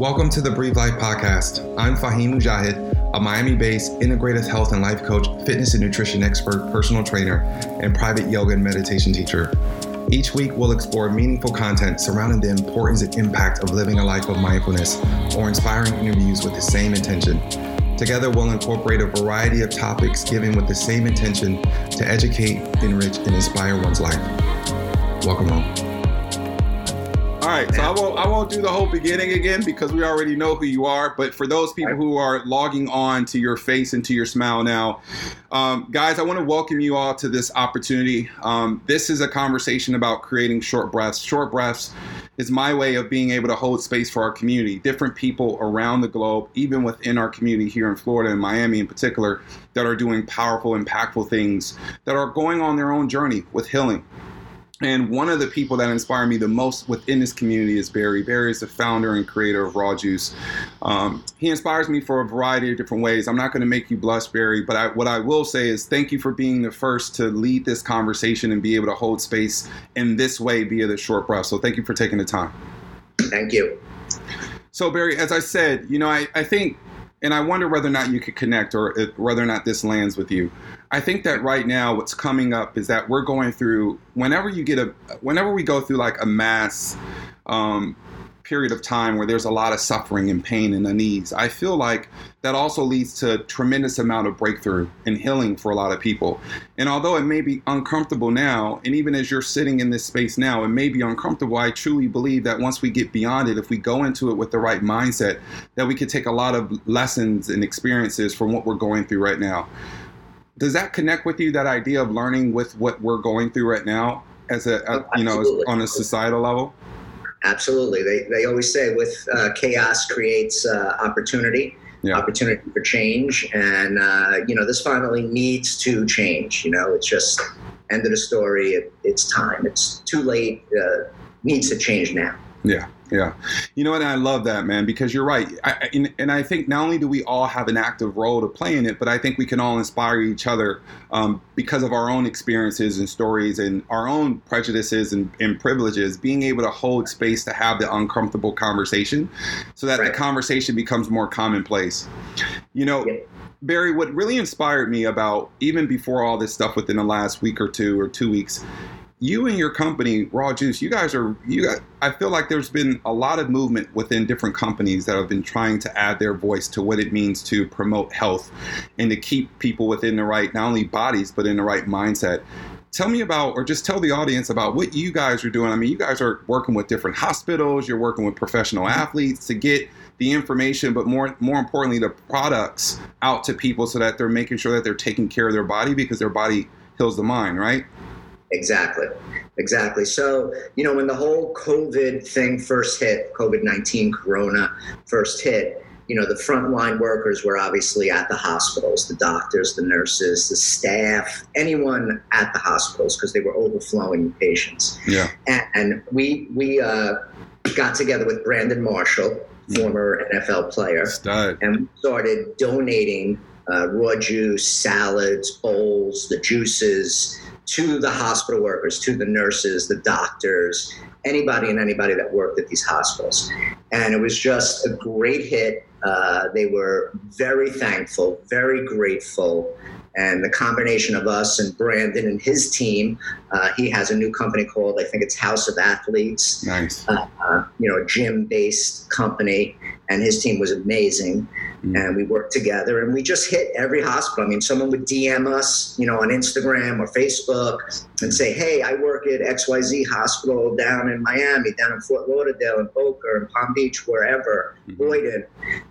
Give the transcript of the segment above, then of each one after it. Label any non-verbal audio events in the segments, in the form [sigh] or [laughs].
Welcome to the Breathe Life podcast. I'm Faheem Mujahid, a Miami based integrative health and life coach, fitness and nutrition expert, personal trainer, and private yoga and meditation teacher. Each week, we'll explore meaningful content surrounding the importance and impact of living a life of mindfulness or inspiring interviews with the same intention. Together, we'll incorporate a variety of topics given with the same intention to educate, enrich, and inspire one's life. Welcome home. All right, so I won't I won't do the whole beginning again because we already know who you are. But for those people who are logging on to your face and to your smile now, um, guys, I want to welcome you all to this opportunity. Um, this is a conversation about creating short breaths. Short breaths is my way of being able to hold space for our community, different people around the globe, even within our community here in Florida and Miami in particular, that are doing powerful, impactful things that are going on their own journey with healing. And one of the people that inspire me the most within this community is Barry. Barry is the founder and creator of Raw Juice. Um, he inspires me for a variety of different ways. I'm not going to make you blush, Barry, but I, what I will say is thank you for being the first to lead this conversation and be able to hold space in this way via the short breath. So thank you for taking the time. Thank you. So, Barry, as I said, you know, I, I think and I wonder whether or not you could connect or whether or not this lands with you. I think that right now what's coming up is that we're going through whenever you get a whenever we go through like a mass um, period of time where there's a lot of suffering and pain and unease. I feel like that also leads to a tremendous amount of breakthrough and healing for a lot of people. And although it may be uncomfortable now, and even as you're sitting in this space now, it may be uncomfortable. I truly believe that once we get beyond it, if we go into it with the right mindset, that we could take a lot of lessons and experiences from what we're going through right now. Does that connect with you? That idea of learning with what we're going through right now, as a, a you know, on a societal level. Absolutely. They, they always say with uh, chaos creates uh, opportunity, yeah. opportunity for change. And, uh, you know, this finally needs to change. You know, it's just end of the story. It, it's time. It's too late. Uh, needs to change now. Yeah. Yeah, you know what? I love that, man, because you're right. I, and, and, I think not only do we all have an active role to play in it, but I think we can all inspire each other um, because of our own experiences and stories and our own prejudices and, and, privileges. Being able to hold space to have the uncomfortable conversation, so that right. the conversation becomes more commonplace. You know. Yeah. Barry, what really inspired me about even before all this stuff within the last week or two or two weeks you and your company raw juice you guys are you got i feel like there's been a lot of movement within different companies that have been trying to add their voice to what it means to promote health and to keep people within the right not only bodies but in the right mindset. Tell me about or just tell the audience about what you guys are doing. I mean you guys are working with different hospitals you're working with professional athletes to get the information but more more importantly the products out to people so that they're making sure that they're taking care of their body because their body heals the mind right Exactly. Exactly. So, you know, when the whole COVID thing first hit, COVID 19 corona first hit, you know, the frontline workers were obviously at the hospitals, the doctors, the nurses, the staff, anyone at the hospitals because they were overflowing patients. Yeah. And, and we, we uh, got together with Brandon Marshall, former NFL player, Stud. and started donating uh, raw juice, salads, bowls, the juices to the hospital workers, to the nurses, the doctors, anybody and anybody that worked at these hospitals. And it was just a great hit. Uh, they were very thankful, very grateful. And the combination of us and Brandon and his team, uh, he has a new company called, I think it's House of Athletes. Nice. Uh, uh you know, a gym based company. And his team was amazing mm And we worked together and we just hit every hospital. I mean, someone would DM us, you know, on Instagram or Facebook and say, Hey, I work at XYZ hospital down in Miami, down in Fort Lauderdale, in Boca, in Palm Beach, wherever, mm-hmm. Boynton.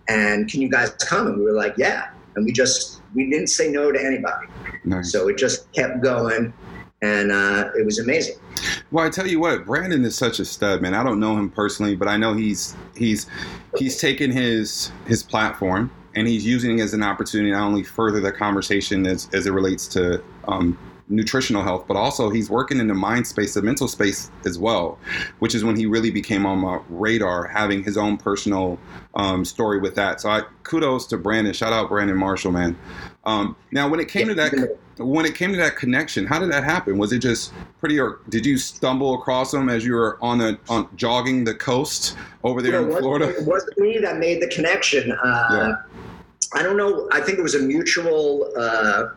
And can you guys come? And we were like, Yeah. And we just, we didn't say no to anybody. Nice. So it just kept going and uh, it was amazing. Well, I tell you what, Brandon is such a stud, man. I don't know him personally, but I know he's he's he's taken his his platform and he's using it as an opportunity not only further the conversation as, as it relates to um, nutritional health, but also he's working in the mind space, the mental space as well, which is when he really became on my radar, having his own personal um, story with that. So I kudos to Brandon. Shout out Brandon Marshall, man. Um, now, when it came to that when it came to that connection, how did that happen? Was it just pretty, or did you stumble across them as you were on a on jogging the coast over there in Florida? It wasn't me that made the connection. Uh, yeah. I don't know. I think it was a mutual uh,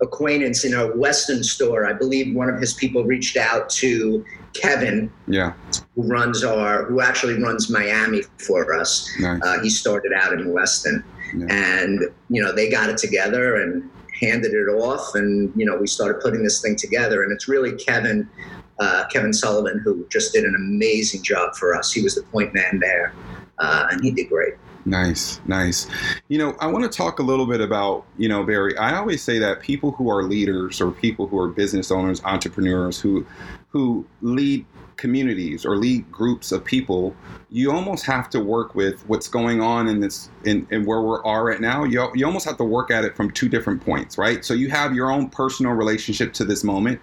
acquaintance in a Weston store. I believe one of his people reached out to Kevin, yeah, who runs our, who actually runs Miami for us. Nice. Uh, he started out in Weston, yeah. and you know they got it together and handed it off, and you know we started putting this thing together. And it's really Kevin, uh, Kevin Sullivan, who just did an amazing job for us. He was the point man there, uh, and he did great. Nice, nice. You know, I want to talk a little bit about, you know, Barry. I always say that people who are leaders or people who are business owners, entrepreneurs who who lead communities or lead groups of people, you almost have to work with what's going on in this in, in where we are right now. You, you almost have to work at it from two different points, right? So you have your own personal relationship to this moment,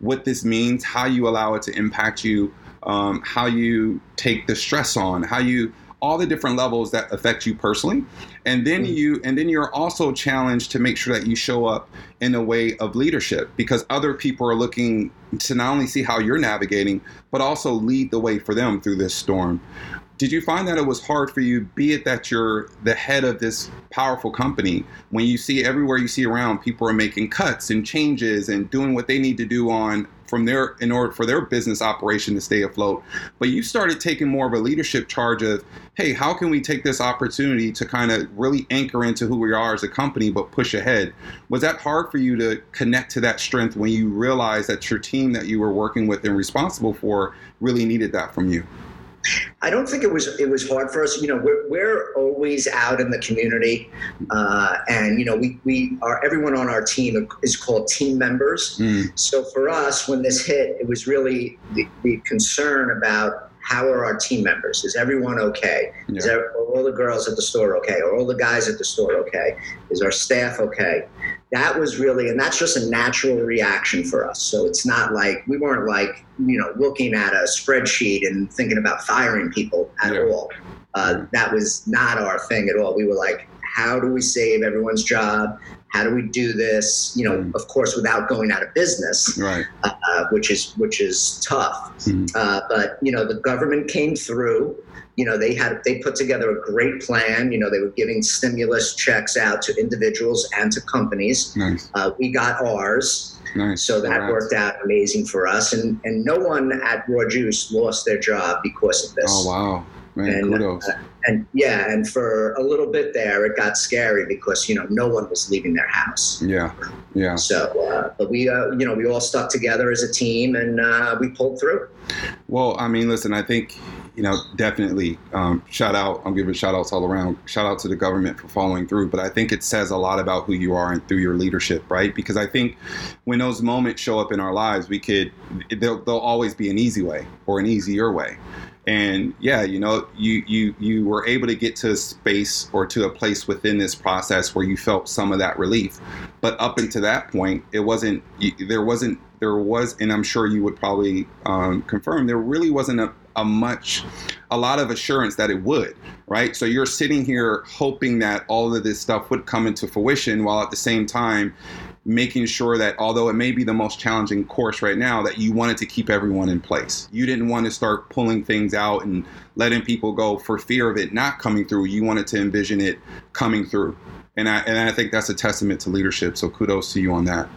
what this means, how you allow it to impact you, um, how you take the stress on, how you all the different levels that affect you personally and then mm-hmm. you and then you're also challenged to make sure that you show up in a way of leadership because other people are looking to not only see how you're navigating but also lead the way for them through this storm did you find that it was hard for you be it that you're the head of this powerful company when you see everywhere you see around people are making cuts and changes and doing what they need to do on from their in order for their business operation to stay afloat. But you started taking more of a leadership charge of, hey, how can we take this opportunity to kind of really anchor into who we are as a company, but push ahead? Was that hard for you to connect to that strength when you realized that your team that you were working with and responsible for really needed that from you? I don't think it was it was hard for us. You know, we're, we're always out in the community, uh, and you know, we we are everyone on our team is called team members. Mm. So for us, when this hit, it was really the, the concern about how are our team members? Is everyone okay? Yeah. Is there, are all the girls at the store okay? Are all the guys at the store okay? Is our staff okay? That was really, and that's just a natural reaction for us. So it's not like we weren't like, you know, looking at a spreadsheet and thinking about firing people at yeah. all. Uh, that was not our thing at all. We were like, how do we save everyone's job? How do we do this? You know, mm. of course, without going out of business, right? Uh, which is which is tough. Mm. Uh, but you know, the government came through. You know, they had they put together a great plan. You know, they were giving stimulus checks out to individuals and to companies. Nice. Uh, we got ours. Nice. So that right. worked out amazing for us, and and no one at Raw Juice lost their job because of this. Oh wow! Man, and, kudos. Uh, and yeah, and for a little bit there, it got scary because you know no one was leaving their house. Yeah, yeah. So, uh, but we, uh, you know, we all stuck together as a team, and uh, we pulled through. Well, I mean, listen, I think you know, definitely um, shout out. I'm giving shout outs all around. Shout out to the government for following through. But I think it says a lot about who you are and through your leadership, right? Because I think when those moments show up in our lives, we could, there'll, there'll always be an easy way or an easier way and yeah you know you you you were able to get to a space or to a place within this process where you felt some of that relief. But up until that point it wasn't there wasn't there was and i'm sure you would probably um, confirm there really wasn't a, a much a lot of assurance that it would right? So you're sitting here hoping that all of this stuff would come into fruition while at the same time making sure that although it may be the most challenging course right now, that you wanted to keep everyone in place. You didn't want to start pulling things out and letting people go for fear of it not coming through. You wanted to envision it coming through. And I, and I think that's a testament to leadership. So kudos to you on that.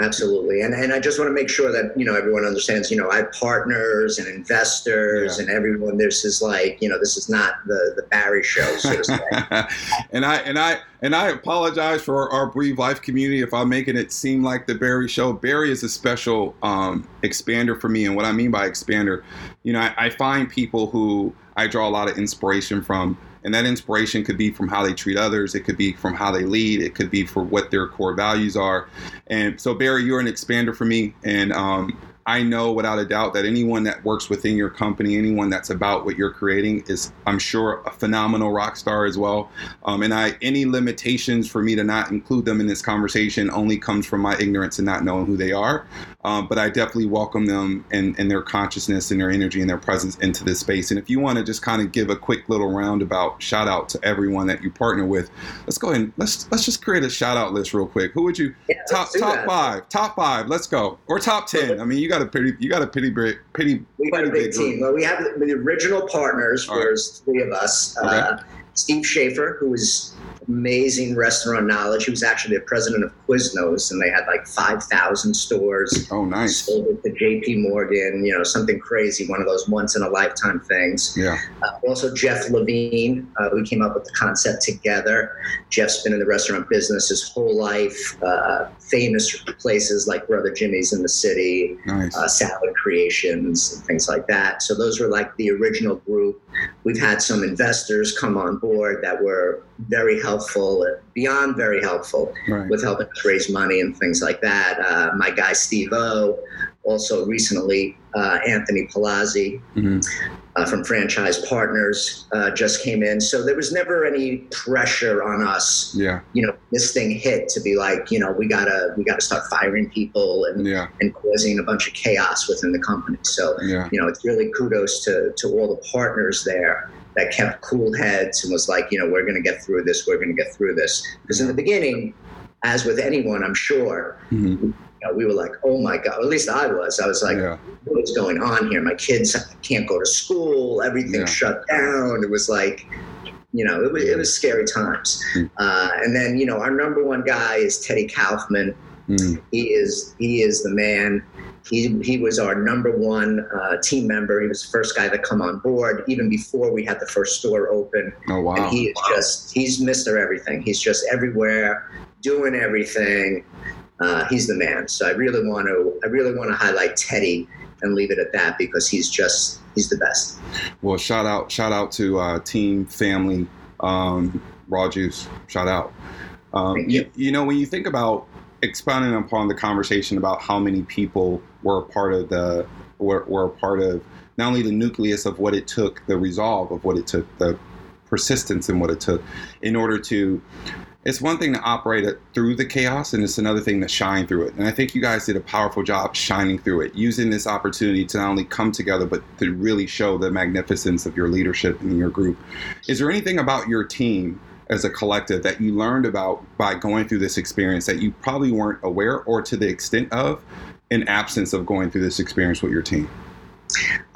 Absolutely. And, and I just want to make sure that, you know, everyone understands, you know, I have partners and investors yeah. and everyone, this is like, you know, this is not the, the Barry show, so to say. [laughs] and I, and I, and I apologize for our Breathe Life community if I'm making it seem like the Barry show. Barry is a special um, expander for me. And what I mean by expander, you know, I, I find people who I draw a lot of inspiration from and that inspiration could be from how they treat others, it could be from how they lead, it could be for what their core values are. And so, Barry, you're an expander for me. And um, I know without a doubt that anyone that works within your company, anyone that's about what you're creating, is I'm sure a phenomenal rock star as well. Um, and I any limitations for me to not include them in this conversation only comes from my ignorance and not knowing who they are. Um, but I definitely welcome them and, and their consciousness and their energy and their presence into this space. And if you want to just kind of give a quick little roundabout shout out to everyone that you partner with, let's go ahead and let's let's just create a shout out list real quick. Who would you Yeah, top top that. five? Top five. Let's go. Or top ten. I mean, you got a pretty you got a pretty big pretty We got a big big team. Well, we have the, original partners. All right. There's three of us. Uh, Steve Schaefer, who is amazing restaurant knowledge. He was actually the president of Quiznos, and they had like 5,000 stores. Oh, nice. Sold it to J.P. Morgan, you know, something crazy, one of those once in a lifetime things. Yeah. Uh, also, Jeff Levine, uh, we came up with the concept together. Jeff's been in the restaurant business his whole life, uh, famous places like Brother Jimmy's in the city, Nice. uh, Salad Creations, and things like that. So, those were like the original group. We've had some investors come on board that were very helpful, beyond very helpful right. with helping us raise money and things like that. Uh, my guy Steve O, also recently uh, Anthony Palazzi Mhm. uh, from Franchise Partners uh, just came in. So there was never any pressure on us, Yeah. you know, this thing hit to be like, you know, we gotta we gotta start firing people and Yeah. and causing a bunch of chaos within the company. So Yeah. you know, it's really kudos to to all the partners there that kept cool heads and was like, you know, we're going to get through this. We're going to get through this. Because in the beginning, as with anyone, I'm sure, Mhm. you know, we were like, oh my god. At least I was. I was like, yeah. what's going on here? My kids can't go to school. Everything Yeah. shut down. It was like. You know, it was, it was scary times. Mm. Uh, and then, you know, our number one guy is Teddy Kaufman Mm. he is he is the man. He, he was our number one uh, team member. He was the first guy to come on board, even before we had the first store open. Oh wow. And he is just he's Mister Everything. He's just everywhere, doing everything. Uh, he's the man. So I really want to I really want to highlight Teddy and leave it at that because he's just he's the best. Well, shout out, shout out to uh, team, family, um, raw juice. Shout out. Um, you. you. you know, when you think about expounding upon the conversation about how many people were a part of the were, were a part of not only the nucleus of what it took, the resolve of what it took, the persistence in what it took, in order to. It's one thing to operate it through the chaos, and it's another thing to shine through it. And I think you guys did a powerful job shining through it, using this opportunity to not only come together, but to really show the magnificence of your leadership in your group. Is there anything about your team as a collective that you learned about by going through this experience that you probably weren't aware or to the extent of in absence of going through this experience with your team?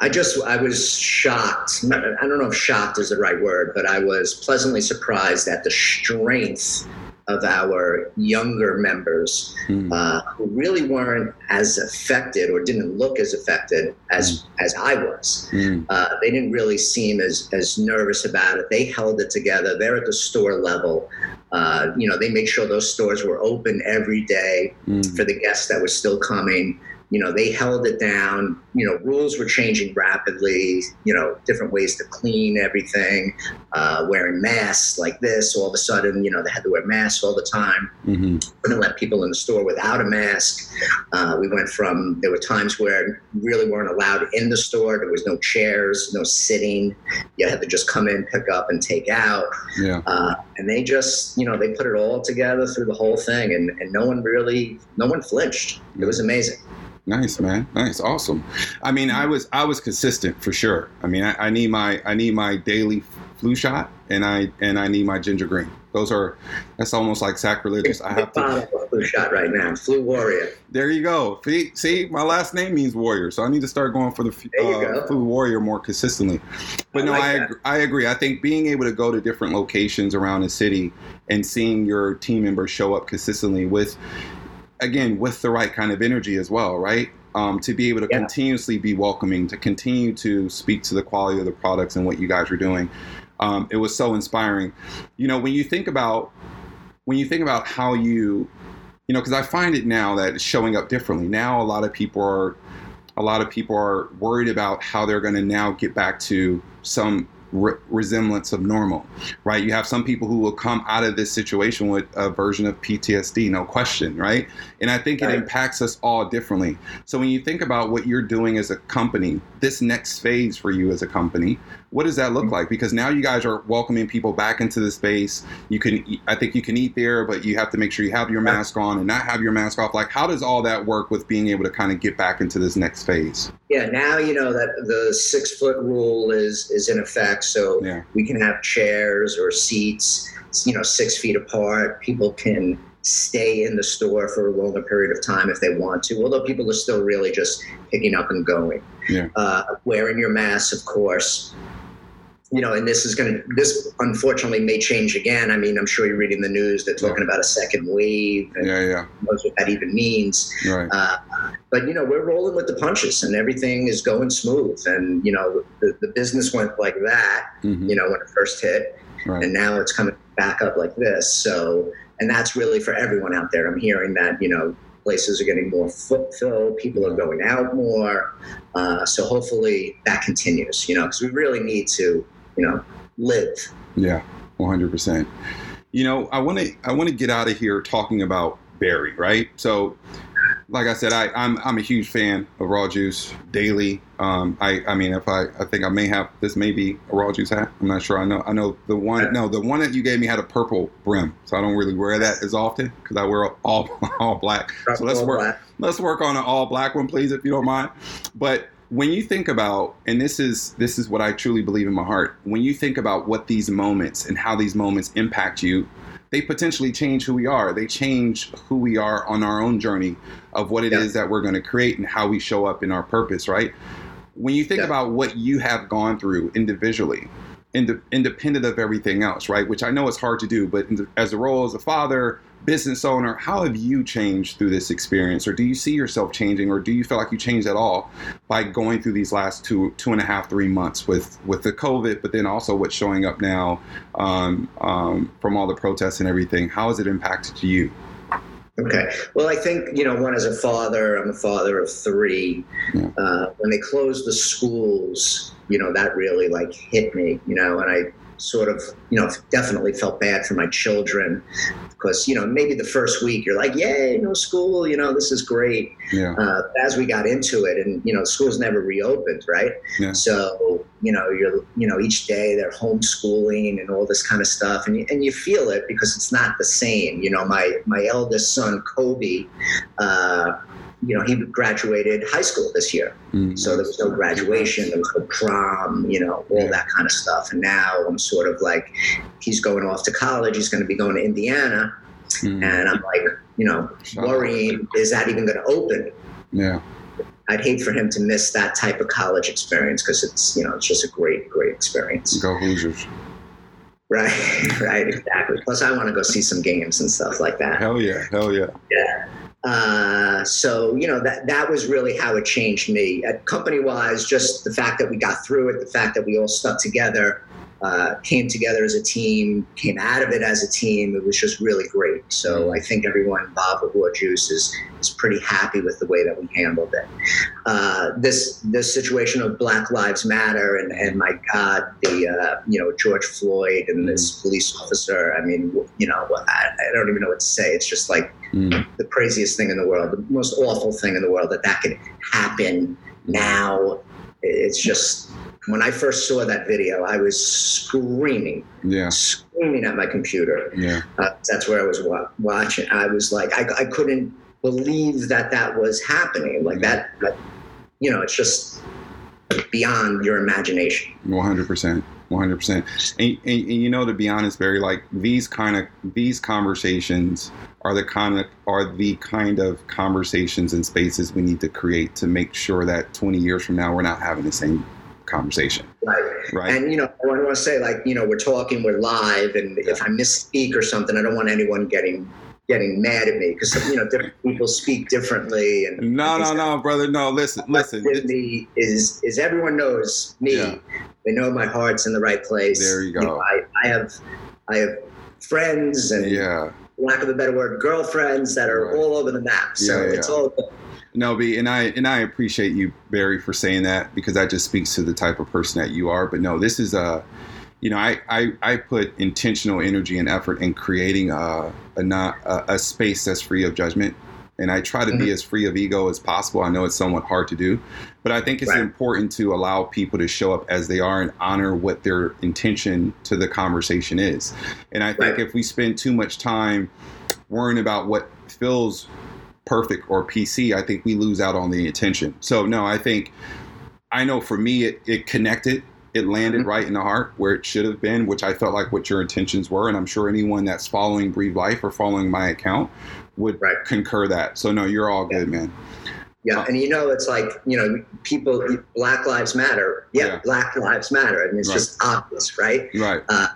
I just I was shocked. I don't know if shocked is the right word, but I was pleasantly surprised at the strength of our younger members Hmm. uh, who really weren't as affected or didn't look as affected as as I was. Hmm. Uh, they didn't really seem as as nervous about it. They held it together. They're at the store level. Uh, you know, they made sure those stores were open every day Hmm. for the guests that were still coming. You know, they held it down. You know, rules were changing rapidly. You know, different ways to clean everything, uh, wearing masks like this. All of a sudden, you know, they had to wear masks all the time. Mhm. Couldn't let people in the store without a mask. Uh, we went from there were times where really weren't allowed in the store. There was no chairs, no sitting. You had to just come in, pick up, and take out. Yeah. Uh, and they just, you know, they put it all together through the whole thing, and, and no one really, no one flinched. It was amazing. Nice, man. Nice, awesome. I mean, I was I was consistent for sure. I mean, I, I need my I need my daily flu shot, and I and I need my ginger green. Those are that's almost like sacrilegious. I have to. flu shot right now, flu warrior. There you go. See, see, my last name means warrior, so I need to start going for the f- There you uh, flu warrior more consistently. But I no, like I agree, I agree. I think being able to go to different locations around the city and seeing your team members show up consistently with, again, with the right kind of energy as well, right? Um, to be able to Yeah. continuously be welcoming, to continue to speak to the quality of the products and what you guys are doing. Um, it was so inspiring. You know, when you think about when you think about how you you know because i find it now that it's showing up differently now a lot of people are a lot of people are worried about how they're going to now get back to some re- resemblance of normal, right? You have some people who will come out of this situation with a version of PTSD, no question, right? And I think it impacts us all differently. So when you think about what you're doing as a company, this next phase for you as a company, what does that look like? Because now you guys are welcoming people back into the space. You can, I think you can eat there, but you have to make sure you have your mask on and not have your mask off. Like, how does all that work with being able to kind of get back into this next phase? Yeah, now you know that the six foot rule is is in effect, so Yeah. we can have chairs or seats, you know, six feet apart. People can stay in the store for a longer period of time if they want to, although people are still really just picking up and going. Yeah. Uh, wearing your mask, of course. You know, and this is going to, this unfortunately may change again. I mean, I'm sure you're reading the news, they're talking about a second wave and Yeah, yeah, who knows what that even means. right. Uh, but you know, we're rolling with the punches, and everything is going smooth. And you know, the, the business went like that, Mhm, you know, when it first hit, right. and now it's coming back up like this. So, and that's really for everyone out there. I'm hearing that you know places are getting more foot filled, people are going out more. Uh, so hopefully that continues. You know, because we really need to, you know, live. Yeah, one hundred percent. You know, I want to I want to get out of here talking about Barry, right? So, like I said, I, I'm I'm a huge fan of raw juice daily. Um, I I mean, if I I think I may have this may be a raw juice hat. I'm not sure. I know I know the one no the one that you gave me had a purple brim, so I don't really wear that as often because I wear all [laughs] all black. So let's work let's work on an all black one, please, if you don't mind. But when you think about, and this is this is what I truly believe in my heart, when you think about what these moments and how these moments impact you, they potentially change who we are. They change who we are on our own journey of what it is Yeah. that we're going to create and how we show up in our purpose, right? When you think Yeah. about what you have gone through individually, ind- independent of everything else, right? Which I know is hard to do, but the, as a role as a father, business owner, how have you changed through this experience, or do you see yourself changing, or do you feel like you changed at all by going through these last two, two and a half, three months with with the COVID, but then also what's showing up now um, um, from all the protests and everything? How has it impacted you? Okay. Well, I think, you know, one as a father, I'm a father of three. Yeah. Uh, when they closed the schools, you know, that really like hit me, you know, and I sort of, you know, definitely felt bad for my children because, you know, maybe the first week you're like, yay, no school, you know, this is great. Yeah, Uh, as we got into it and, you know, schools never reopened, right? Yeah. So, you know, you're, you know, each day they're homeschooling and all this kind of stuff. And you, and you feel it because it's not the same. You know, my, my eldest son, Kobe, uh, you know, he graduated high school this year. Mm, So there was no graduation, there was no prom, you know, all that kind of stuff. And now I'm sort of like, he's going off to college. He's going to be going to Indiana. mm, And I'm like, you know, worrying, is that even going to open? yeah, I'd hate for him to miss that type of college experience because it's, you know, it's just a great, great experience. go Hoosiers! Right, [laughs] right, exactly. Plus, I want to go see some games and stuff like that. Hell yeah, hell yeah. yeah, Uh, so you know that that was really how it changed me. Uh, company wise, just the fact that we got through it, the fact that we all stuck together, uh, came together as a team, came out of it as a team. It was just really great. So I think everyone involved with Raw Juice is is pretty happy with the way that we handled it. Uh, this this situation of Black Lives Matter and and my God, the uh, you know George Floyd and this police officer. I mean, you know, I, I don't even know what to say. It's just like Mm, the craziest thing in the world, the most awful thing in the world that that could happen now. It's just when I first saw that video, I was screaming, yeah, screaming at my computer. yeah, Uh, that's where I was wa- watching. I was like, I, I couldn't believe that that was happening. Like that, that, you know, it's just beyond your imagination. one hundred percent. 100% and, and, and you know to be honest barry like these kind of these conversations are the kind of are the kind of conversations and spaces we need to create to make sure that 20 years from now we're not having the same conversation. Right. right? And you know, I want to say like, you know, we're talking, we're live, and if I misspeak or something, I don't want anyone getting getting mad at me because you know different people speak differently. And no no no brother no listen listen me is is everyone knows me. Yeah. They know my heart's in the right place. There you go. know, I, I have I have friends and yeah lack of a better word, girlfriends that are Right. all over the map. So Yeah, yeah. it's all. No, B, and I and I appreciate you, Barry, for saying that because that just speaks to the type of person that you are. But no, this is a, you know, I I, I put intentional energy and effort in creating a a not a, a space that's free of judgment, and I try to mm-hmm. be as free of ego as possible. I know it's somewhat hard to do, but I think it's right. important to allow people to show up as they are and honor what their intention to the conversation is. And I think right. if we spend too much time worrying about what feels perfect or PC, I think we lose out on the attention. So no, I think I know for me it, it connected. It landed mm-hmm. right in the heart where it should have been, which I felt like what your intentions were. And I'm sure anyone that's following Breathe Life or following my account would right. concur that. So no, you're all good, man. Yeah, and you know, it's like you know, people, Black Lives Matter. Yeah, yeah. Black Lives Matter. I mean, it's right. just obvious, right? Right. Uh,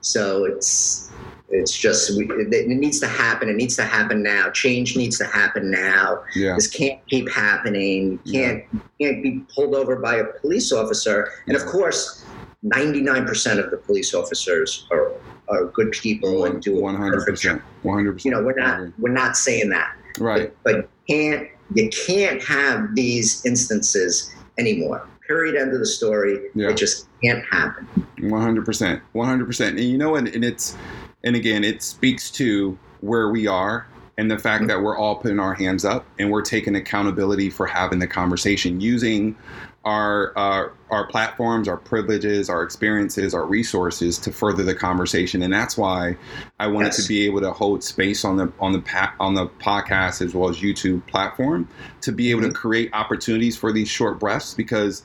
so it's it's just we, it needs to happen. It needs to happen now. Change needs to happen now. Yeah. This can't keep happening. Can't yeah. can't be pulled over by a police officer. And of course, ninety nine percent of the police officers are are good people One, and do one hundred percent. One hundred percent. You know, we're not we're not saying that. Right. But, but can't you can't have these instances anymore. Period. End of the story. Yeah. It just can't happen. One hundred percent. One hundred percent. And you know, and, and it's and again, it speaks to where we are and the fact that we're all putting our hands up and we're taking accountability for having the conversation using our uh, our platforms, our privileges, our experiences, our resources to further the conversation, and that's why I wanted yes. to be able to hold space on the on the pa- on the podcast as well as YouTube platform to be able mm-hmm. to create opportunities for these short breaths because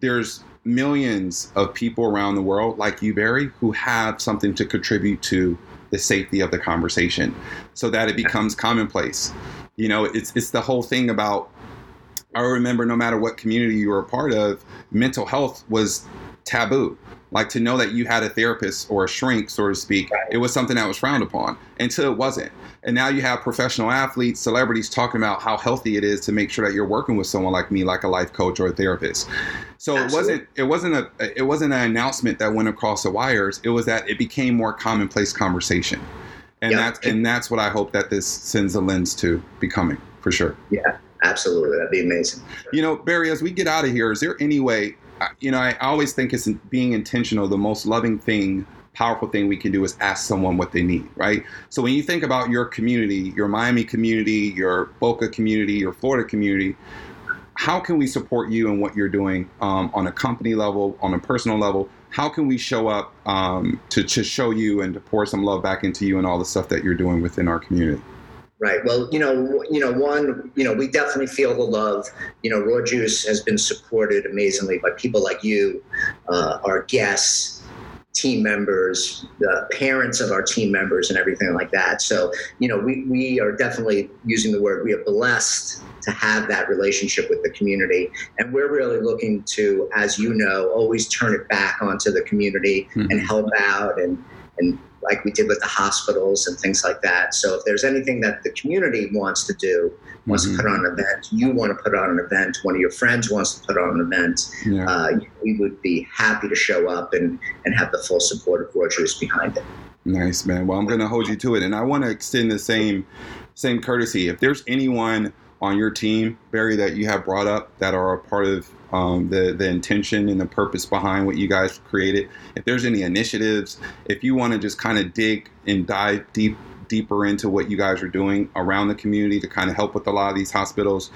there's millions of people around the world like you, Barry, who have something to contribute to the safety of the conversation so that it becomes commonplace. You know, it's it's the whole thing about I remember no matter what community you were a part of, mental health was taboo. Like to know that you had a therapist or a shrink, so to speak, it was something that was frowned upon until it wasn't. And now you have professional athletes, celebrities talking about how healthy it is to make sure that you're working with someone like me, like a life coach or a therapist. So Absolutely. it wasn't it wasn't a it wasn't an announcement that went across the wires. It was that it became more commonplace conversation, and yeah. that's and that's what I hope that this sends a lens to becoming for sure. Yeah, absolutely, that'd be amazing. You know, Barry, as we get out of here, is there any way? You know, I always think it's being intentional. The most loving thing powerful thing we can do is ask someone what they need, right? So when you think about your community, your Miami community, your Boca community, your Florida community, how can we support you and what you're doing um, on a company level, on a personal level? How can we show up um, to, to show you and to pour some love back into you and all the stuff that you're doing within our community? Right. Well, you know, you know, one, you know, we definitely feel the love. You know, Raw Juice has been supported amazingly by people like you, uh, our guests, team members, the parents of our team members, and everything like that. So, you know, we, we are definitely using the word, we are blessed to have that relationship with the community. And we're really looking to, as you know, always turn it back onto the community mm-hmm. and help out and, and like we did with the hospitals and things like that. So if there's anything that the community wants to do, wants mm-hmm. to put on an event, you want to put on an event, one of your friends wants to put on an event, yeah. uh, we would be happy to show up and, and have the full support of Raw Juice behind it. Nice, man. Well, I'm going to hold you to it. And I want to extend the same same courtesy. If there's anyone on your team, Barry, that you have brought up that are a part of um, the the intention and the purpose behind what you guys created. If there's any initiatives, if you want to just kind of dig and dive deep deeper into what you guys are doing around the community to kind of help with a lot of these hospitals,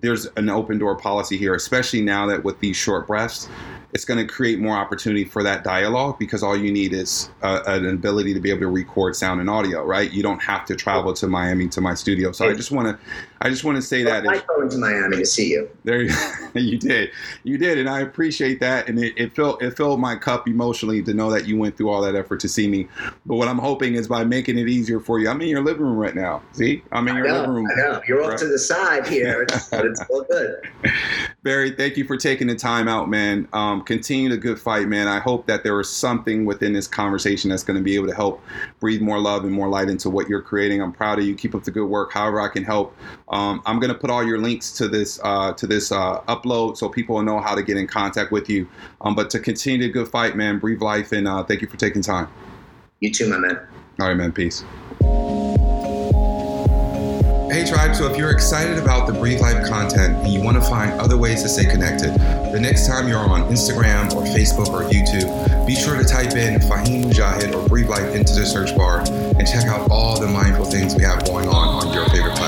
there's an open door policy here, especially now that with these short breaths, it's going to create more opportunity for that dialogue because all you need is uh, an ability to be able to record sound and audio, right? You don't have to travel to Miami to my studio. So I just want to, I just want to say well, that I go to Miami to see you. There, you, [laughs] you did, you did, and I appreciate that. And it, it filled, it filled my cup emotionally to know that you went through all that effort to see me. But what I'm hoping is by making it easier for you. I'm in your living room right now. See, I'm in your know, living room. I know you're right. off to the side here, [laughs] it's, but it's all good. [laughs] Barry, thank you for taking the time out, man. Um, continue the good fight, man. I hope that there is something within this conversation that's going to be able to help breathe more love and more light into what you're creating. I'm proud of you. Keep up the good work. However, I can help. Um, I'm going to put all your links to this uh, to this uh, upload so people will know how to get in contact with you. Um, but to continue the good fight, man. Breathe life, and uh, thank you for taking time. You too, my man. All right, man. Peace. Hey, Tribe. So if you're excited about the Breathe Life content and you want to find other ways to stay connected, the next time you're on Instagram or Facebook or YouTube, be sure to type in Faheem Mujahid or Breathe Life into the search bar and check out all the mindful things we have going on on your favorite platform.